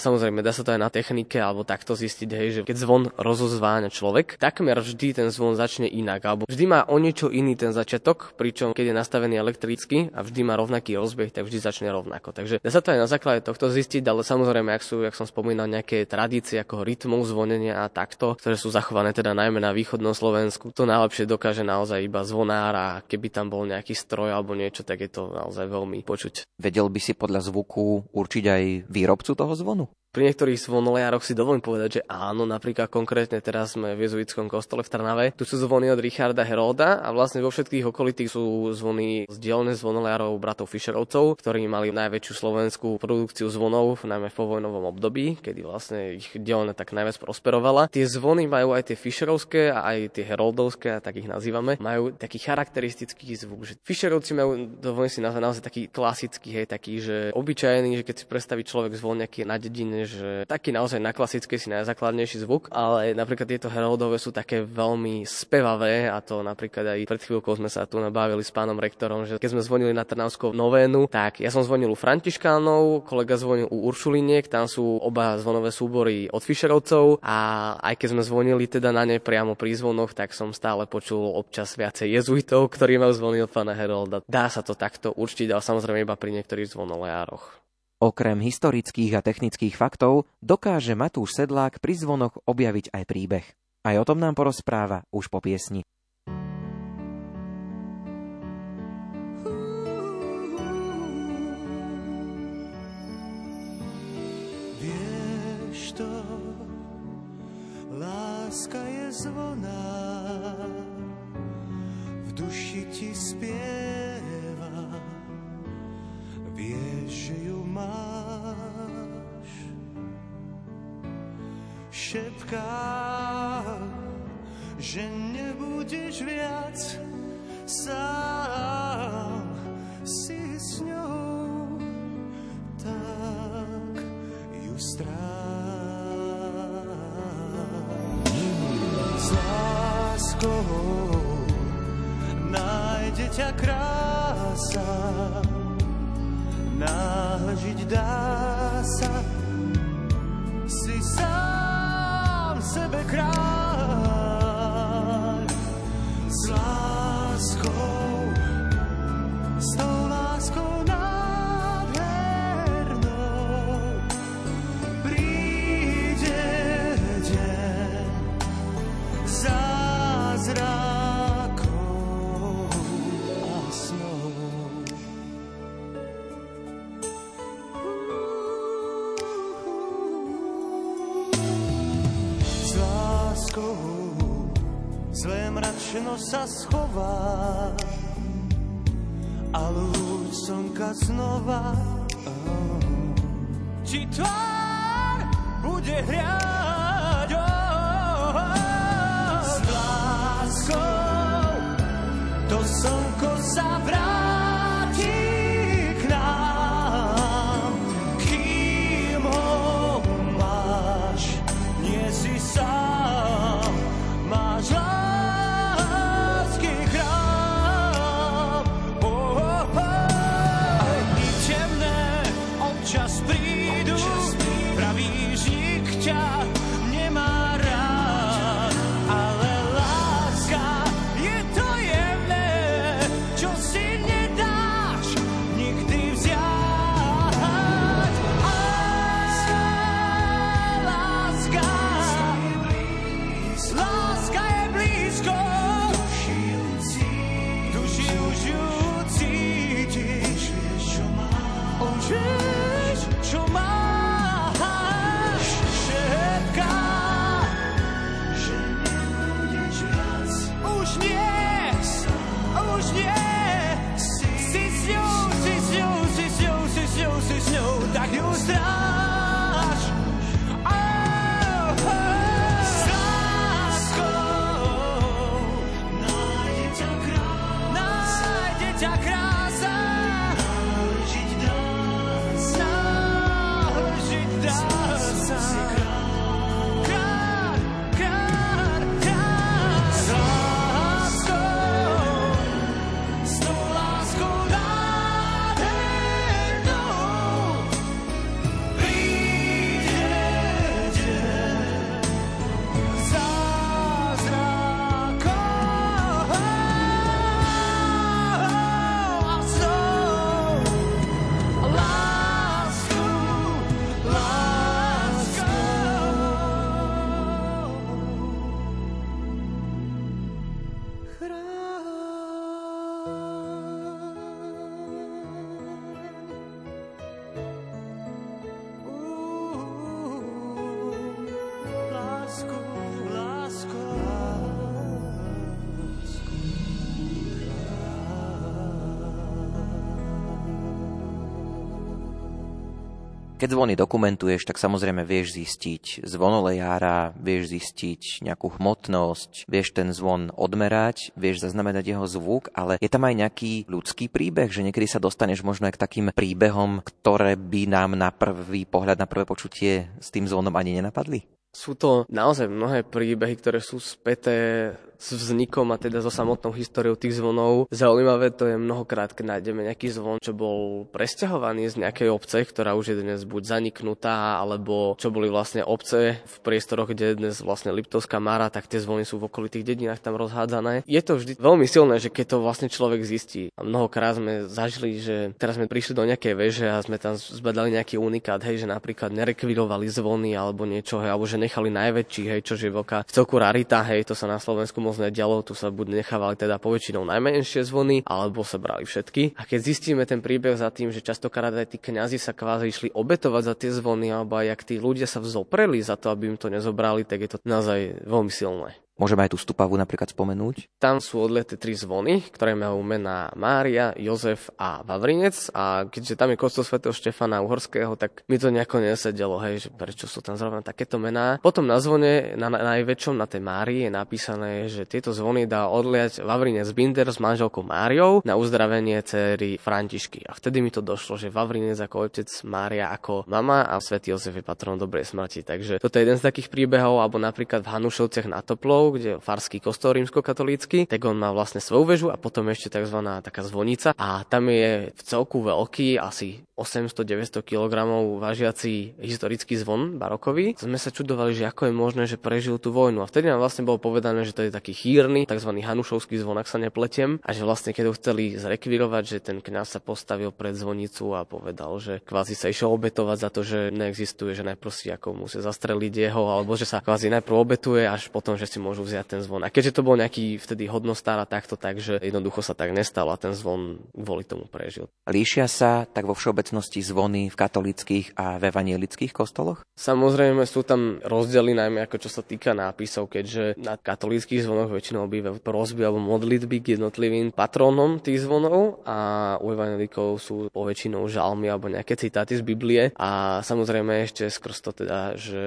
samozrejme dá sa to aj na technike alebo takto zistiť, hej, že keď zvon rozozváňa človek, takmer vždy ten zvon začne inak, alebo vždy má o niečo iný ten začiatok, pričom keď je nastavený elektricky a vždy má rovnaký rozbeh, tak vždy začne rovnako. Takže dá sa to aj na základe tohto zistiť, ale samozrejme, ak sú, jak som spomínal, nejaké tradície ako rytmov zvonenia a takto, ktoré sú zachované teda najmä na východnom Slovensku, to najlepšie dokáže naozaj iba zvonár a keby tam bol nejaký stroj alebo niečo, tak je to naozaj veľmi počuť. Vedel by si podľa zvuku určiť aj výrobcu toho zvonu? Pri niektorých zvonoliároch si dovolím povedať, že áno, napríklad konkrétne teraz sme v jezuitskom kostole v Trnave. Tu sú zvony od Richarda Herolda a vlastne vo všetkých okolitých sú zvony zdieľané zvonoliárov bratov Fischerovcov, ktorí mali najväčšiu slovenskú produkciu zvonov, najmä v povojnovom období, kedy vlastne ich dielne tak najviac prosperovala. Tie zvony majú aj tie Fischerovské a aj tie Heroldovské, a tak ich nazývame, majú taký charakteristický zvuk. Že Fischerovci majú, dovolím si nazvať naozaj taký klasický, hej, taký, že obyčajný, že keď si predstaví človek zvon nejaký na dedine, že taký naozaj na klasické si najzákladnejší zvuk, ale napríklad tieto Heroldové sú také veľmi spevavé a to napríklad aj pred chvíľkou sme sa tu nabavili s pánom rektorom, že keď sme zvonili na Trnavskú novénu, tak ja som zvonil u Františkánov, kolega zvonil u Uršuliniek, tam sú oba zvonové súbory od Fischerovcov a aj keď sme zvonili teda na ne priamo pri zvonoch, tak som stále počul občas viacej jezuitov, ktorí majú zvonil pána Herolda. Dá sa to takto určiť, ale samozrejme iba pri niektorých zvonoleároch. Okrem historických a technických faktov dokáže Matúš Sedlák pri zvonoch objaviť aj príbeh. Aj o tom nám porozpráva už po piesni. Láska je zvona, v duši ti spieva, vieš, že ju máš. Šepká, že nebudeš viac sám si s ňou, tak ju stráž. S láskou nájde ťa krása, nážiť dá sa. Si sám sebe kráľ, sa schová a lúč slnka znova. Oh, ti tvár bude hriať Keď zvony dokumentuješ, tak samozrejme vieš zistiť zvonolejára, vieš zistiť nejakú hmotnosť, vieš ten zvon odmerať, vieš zaznamenať jeho zvuk, ale je tam aj nejaký ľudský príbeh, že niekedy sa dostaneš možno aj k takým príbehom, ktoré by nám na prvý pohľad, na prvé počutie s tým zvonom ani nenapadli? Sú to naozaj mnohé príbehy, ktoré sú späté s vznikom a teda so samotnou históriou tých zvonov. Zaujímavé to je mnohokrát, keď nájdeme nejaký zvon, čo bol presťahovaný z nejakej obce, ktorá už je dnes buď zaniknutá, alebo čo boli vlastne obce v priestoroch, kde je dnes vlastne Liptovská Mara, tak tie zvony sú v okolitých dedinách tam rozhádzané. Je to vždy veľmi silné, že keď to vlastne človek zistí. A mnohokrát sme zažili, že teraz sme prišli do nejakej veže a sme tam zbadali nejaký unikát, hej, že napríklad nerekvirovali zvony alebo niečo, hej, alebo že nechali najväčší, hej, čo je veľká celku rarita, hej, to sa na Slovensku moc nedialo, tu sa buď nechávali teda poväčšinou najmenšie zvony, alebo sa brali všetky. A keď zistíme ten príbeh za tým, že častokrát aj tí kňazi sa kvázi išli obetovať za tie zvony, alebo aj ak tí ľudia sa vzopreli za to, aby im to nezobrali, tak je to naozaj veľmi silné. Môžeme aj tú stupavu napríklad spomenúť? Tam sú odleté tri zvony, ktoré majú mená Mária, Jozef a Vavrinec a keďže tam je kostol svätého Štefana Uhorského, tak mi to nejako nesedelo, hej, že prečo sú tam zrovna takéto mená. Potom na zvone, na, na najväčšom, na tej Márii je napísané, že tieto zvony dá odliať Vavrinec Binder s manželkou Máriou na uzdravenie céry Františky. A vtedy mi to došlo, že Vavrinec ako otec, Mária ako mama a svätý Jozef je patron dobrej smrti. Takže toto je jeden z takých príbehov, alebo napríklad v Hanušovciach na Toplov, kde je farský kostol rímskokatolícky, tak on má vlastne svoju väžu a potom ešte tzv. taká zvonica a tam je v celku veľký, asi 800-900 kg vážiaci historický zvon barokový. Sme sa čudovali, že ako je možné, že prežil tú vojnu. A vtedy nám vlastne bolo povedané, že to je taký chýrny, tzv. hanušovský zvon, ak sa nepletiem, a že vlastne keď ho chceli zrekvirovať, že ten kňaz sa postavil pred zvonicu a povedal, že kvázi sa išiel obetovať za to, že neexistuje, že najprv si ako musia zastreliť jeho, alebo že sa kvázi najprv obetuje, až potom, že si môžu vziať ten zvon. A keďže to bol nejaký vtedy hodnostár a takto, takže jednoducho sa tak nestalo a ten zvon kvôli tomu prežil. Líšia sa tak vo všeobecnosti zvony v katolických a v evanielických kostoloch? Samozrejme sú tam rozdiely, najmä ako čo sa týka nápisov, keďže na katolíckých zvonoch väčšinou bývajú prosby alebo modlitby k jednotlivým patrónom tých zvonov a u evangelikov sú poväčšinou žalmy alebo nejaké citáty z Biblie a samozrejme ešte skrz to teda, že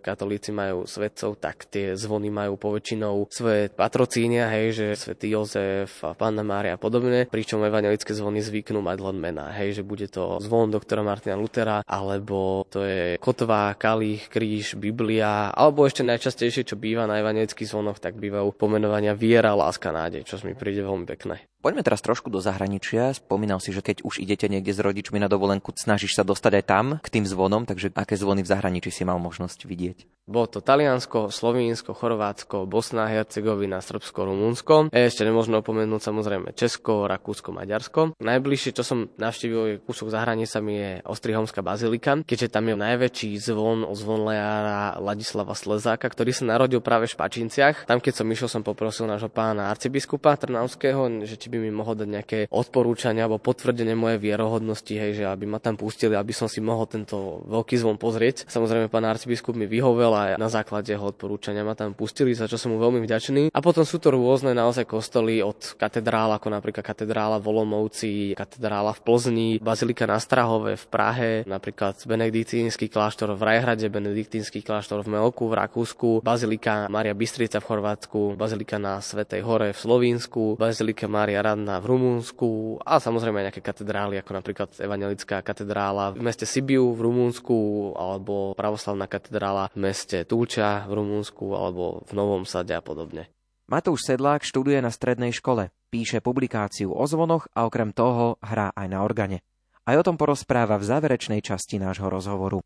katolíci majú svetcov, tak tie zvony majú poväčšinou svoje patrocínia, hej, že svätý Jozef a Panna Mária a podobne, pričom evangelické zvony zvyknú mať len mená, hej, že bude to zvon doktora Martina Lutera, alebo to je kotva, kalich, kríž, Biblia, alebo ešte najčastejšie, čo býva na evangelických zvonoch, tak bývajú pomenovania viera, láska, nádej, čo mi príde veľmi pekné. Poďme teraz trošku do zahraničia. Spomínal si, že keď už idete niekde s rodičmi na dovolenku, snažíš sa dostať aj tam k tým zvonom, takže aké zvony v zahraničí si mal možnosť vidieť? Bolo to Taliansko, Slovinsko, Chorvátsko, Bosna, Hercegovina, Srbsko, Rumunsko. A ešte nemôžno opomenúť samozrejme Česko, Rakúsko, Maďarsko. Najbližšie, čo som navštívil, je kúsok za hranicami je Ostrihomská bazilika, keďže tam je najväčší zvon o zvon lejára Ladislava Slezáka, ktorý sa narodil práve v Špačinciach. Tam, keď som išiel, som poprosil nášho pána arcibiskupa Trnavského, že či by mi mohol dať nejaké odporúčania alebo potvrdenie mojej vierohodnosti, hej, že aby ma tam pustili, aby som si mohol tento veľký zvon pozrieť. Samozrejme, pán arcibiskup mi vyhovel a na základe jeho odporúčania ma tam pustili, za čo som mu veľmi vďačný. A potom sú to rôzne naozaj kostoly od katedrál, ako napríklad katedrála v Olomouci, katedrála v Plzni, bazilika na Strahove v Prahe, napríklad benediktínsky kláštor v Rajhrade, benediktínsky kláštor v Melku v Rakúsku, bazilika Maria Bystrica v Chorvátsku, bazilika na Svetej hore v Slovínsku, bazilika Maria Radna v Rumunsku a samozrejme aj nejaké katedrály, ako napríklad Evangelická katedrála v meste Sibiu v Rumunsku alebo pravoslavná katedrála v meste Túča v Rumunsku alebo v Novom Sade a podobne. Matúš Sedlák študuje na strednej škole, píše publikáciu o zvonoch a okrem toho hrá aj na organe. Aj o tom porozpráva v záverečnej časti nášho rozhovoru.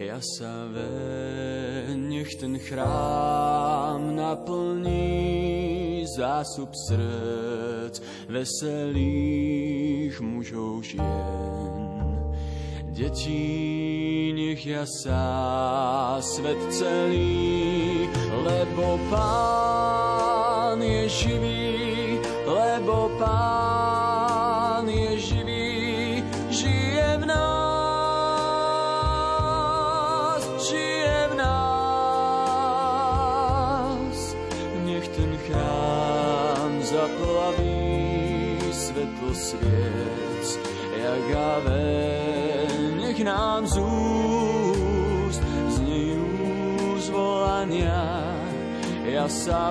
Ja sa ve, nech ten chrám naplní zásup srdc veselých mužov žien. Deti, nech jasá svet celý, lebo Pán Ja sa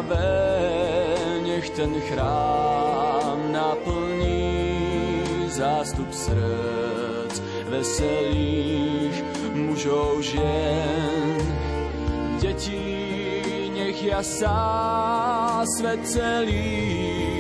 nech ten chrám naplní zástup srdc veselých mužov žien. Deti, nech jasá svet celý,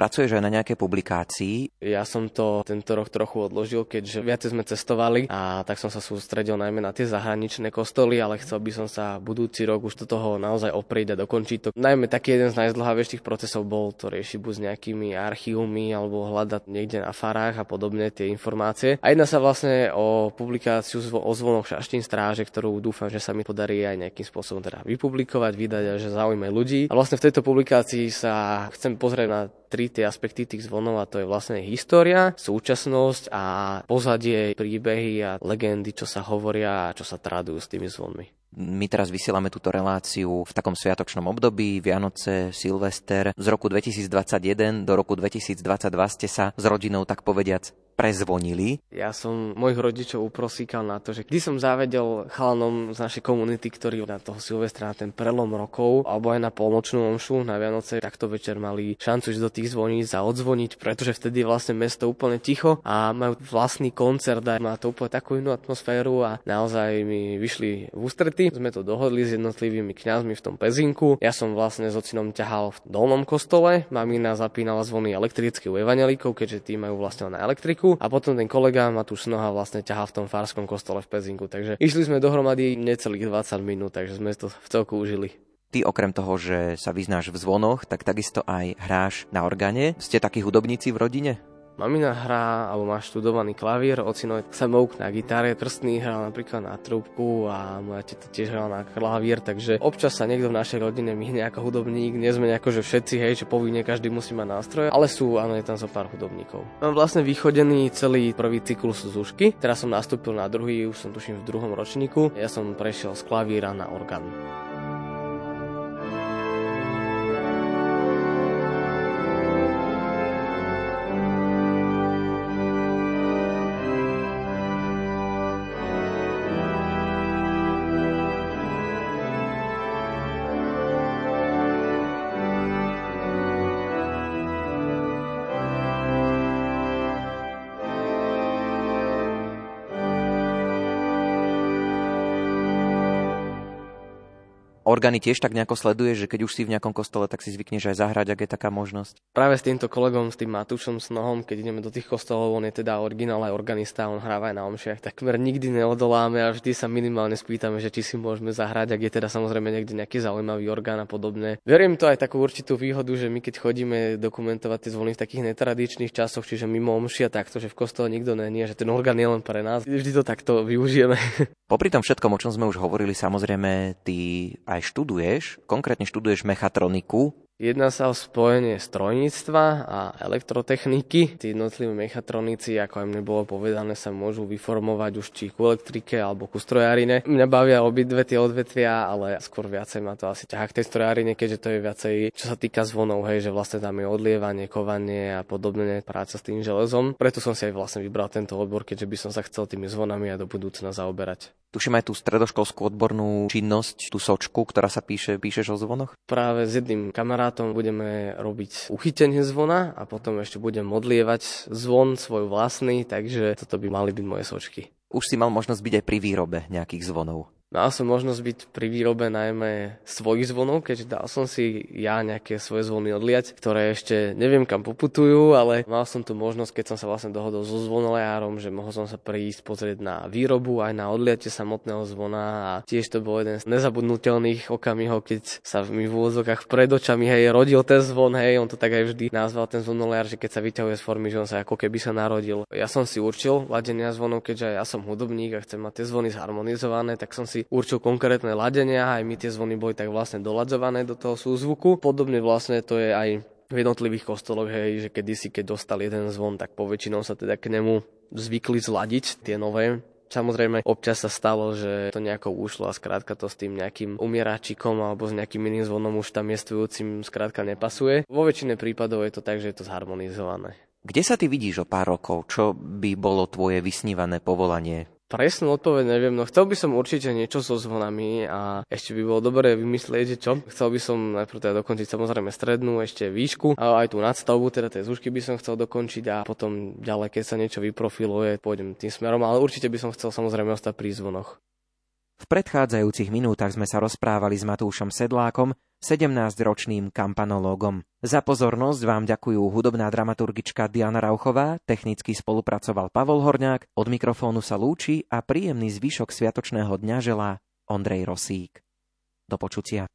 Pracuješ aj na nejakej publikácii. Ja som to tento rok trochu odložil, keďže viacej sme cestovali a tak som sa sústredil najmä na tie zahraničné kostoly, ale chcel by som sa budúci rok už do toho naozaj oprieť a dokončiť to. Najmä taký jeden z najzdlhavejších procesov bol to riešiť buď s nejakými archívmi alebo hľadať niekde na farách a podobne tie informácie. A jedná sa vlastne o publikáciu o zvonoch šaštín stráže, ktorú dúfam, že sa mi podarí aj nejakým spôsobom teda vypublikovať, vydať a že zaujme ľudí. A vlastne v tejto publikácii sa chcem pozrieť na tri tie aspekty tých zvonov a to je vlastne história, súčasnosť a pozadie, príbehy a legendy, čo sa hovoria a čo sa tradujú s tými zvonmi. My teraz vysielame túto reláciu v takom sviatočnom období, Vianoce, Silvester. Z roku 2021 do roku 2022 ste sa s rodinou, tak povediac, prezvonili. Ja som mojich rodičov uprosíkal na to, že kdy som zavedel chalanom z našej komunity, ktorí na toho Silvestra, na ten prelom rokov, alebo aj na polnočnú omšu na Vianoce, takto večer mali šancu ísť do tých zvoníc a odzvoniť, pretože vtedy je vlastne mesto úplne ticho a majú vlastný koncert a má to úplne takú inú atmosféru a naozaj mi vyšli v ústrety. Sme to dohodli s jednotlivými kňazmi v tom pezinku. Ja som vlastne s ocinom ťahal v dolnom kostole, mamina zapínala zvony elektricky u evanelíkov, keďže tí majú vlastne na elektriku a potom ten kolega Matúš Snoha vlastne ťahal v tom farskom kostole v Pezinku. Takže išli sme dohromady necelých 20 minút, takže sme to v celku užili. Ty okrem toho, že sa vyznáš v zvonoch, tak takisto aj hráš na organe. Ste takí hudobníci v rodine? Mamina hrá, alebo má študovaný klavír, ocino sa mouk na gitare, prstný hral napríklad na trúbku a moja teta tiež hrala na klavír, takže občas sa niekto v našej rodine myhne ako hudobník, nie sme nejako, že všetci, hej, že povinne každý musí mať nástroje, ale sú, áno, je tam zo pár hudobníkov. Mám vlastne vychodený celý prvý cyklus z ušky, teraz som nastúpil na druhý, už som tuším v druhom ročníku, ja som prešiel z klavíra na orgán. Orgány tiež tak nejako sleduješ, že keď už si v nejakom kostole, tak si zvykneš aj zahrať, ak je taká možnosť. Práve s týmto kolegom, s tým Matúšom Snohom, keď ideme do tých kostolov, on je teda originál aj organista, on hráva aj na omšiach, takmer nikdy neodoláme a vždy sa minimálne spýtame, že či si môžeme zahrať, ak je teda samozrejme niekde nejaký zaujímavý orgán a podobne. Verím to aj takú určitú výhodu, že my keď chodíme dokumentovať tie zvony v takých netradičných časoch, čiže mimo omšia takto, že v kostole nikto není, že ten orgán je len pre nás, vždy to takto využijeme. Popri tom všetkom, o čom sme už hovorili, samozrejme, ty aj študuješ, konkrétne študuješ mechatroniku. Jedná sa o spojenie strojníctva a elektrotechniky. Tí jednotliví mechatronici, ako aj mne bolo povedané, sa môžu vyformovať už či ku elektrike alebo ku strojarine. Mňa bavia obidve tie odvetvia, ale skôr viacej ma to asi ťahá k tej strojarine, keďže to je viacej, čo sa týka zvonov, hej, že vlastne tam je odlievanie, kovanie a podobne, práca s tým železom. Preto som si aj vlastne vybral tento odbor, keďže by som sa chcel tými zvonami aj do budúcna zaoberať. Tuším aj tú stredoškolskú odbornú činnosť, tú sočku, ktorá sa píše, píšeš o zvonoch? Práve s jedným kamarátom budeme robiť uchytenie zvona a potom ešte budem modlievať zvon svoj vlastný, takže toto by mali byť moje sočky. Už si mal možnosť byť aj pri výrobe nejakých zvonov. Mal som možnosť byť pri výrobe najmä svojich zvonov, keďže dal som si ja nejaké svoje zvony odliať, ktoré ešte neviem kam poputujú, ale mal som tu možnosť, keď som sa vlastne dohodol so zvonolejárom, že mohol som sa prísť pozrieť na výrobu aj na odliatie samotného zvona a tiež to bol jeden z nezabudnutelných okamihov, keď sa mi v úvodzokách pred očami hej, rodil ten zvon, hej, on to tak aj vždy nazval ten zvonolejár, že keď sa vyťahuje z formy, že on sa ako keby sa narodil. Ja som si určil ladenia zvonov, keďže ja som hudobník a chcem mať tie zvony zharmonizované, tak som si určil konkrétne ladenia, aj my tie zvony boli tak vlastne doladzované do toho súzvuku. Podobne vlastne to je aj v jednotlivých kostoloch, hej, že kedysi, keď dostal jeden zvon, tak poväčšinou sa teda k nemu zvykli zladiť tie nové Samozrejme, občas sa stalo, že to nejako ušlo a skrátka to s tým nejakým umieračikom alebo s nejakým iným zvonom už tam miestujúcim skrátka nepasuje. Vo väčšine prípadov je to tak, že je to zharmonizované. Kde sa ty vidíš o pár rokov? Čo by bolo tvoje vysnívané povolanie? Presnú odpoveď neviem, no chcel by som určite niečo so zvonami a ešte by bolo dobré vymyslieť, že čo. Chcel by som najprv teda dokončiť samozrejme strednú, ešte výšku a aj tú nadstavbu, teda tie zúšky by som chcel dokončiť a potom ďalej, keď sa niečo vyprofiluje, pôjdem tým smerom, ale určite by som chcel samozrejme ostať pri zvonoch. V predchádzajúcich minútach sme sa rozprávali s Matúšom Sedlákom, 17-ročným kampanológom. Za pozornosť vám ďakujú hudobná dramaturgička Diana Rauchová, technicky spolupracoval Pavol Horňák, od mikrofónu sa lúči a príjemný zvyšok sviatočného dňa želá Ondrej Rosík. Do počutia.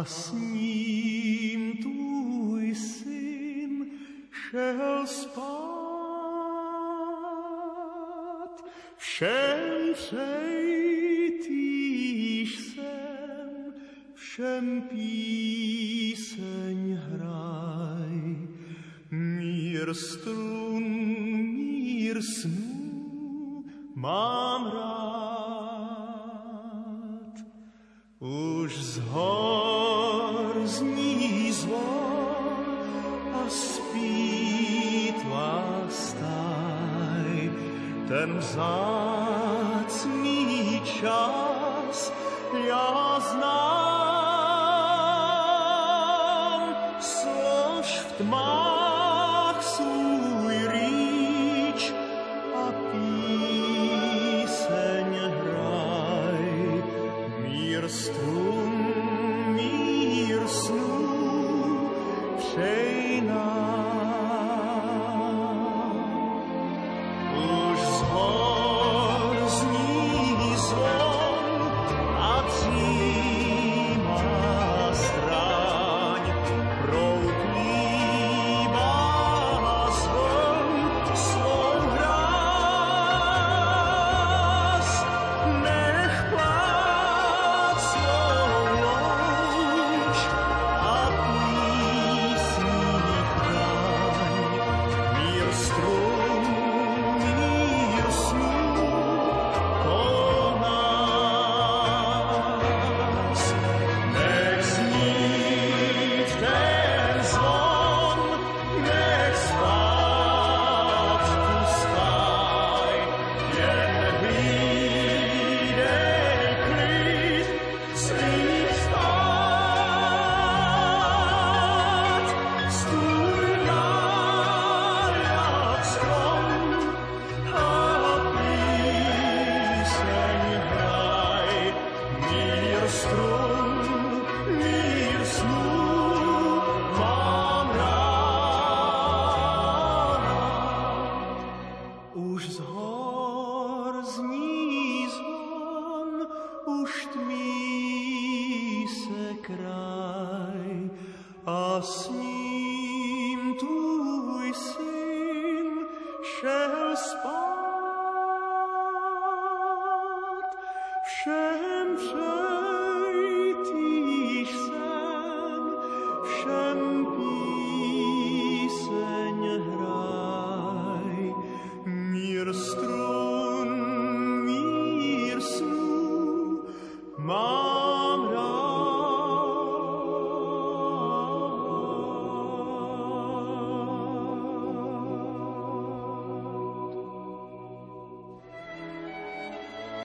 A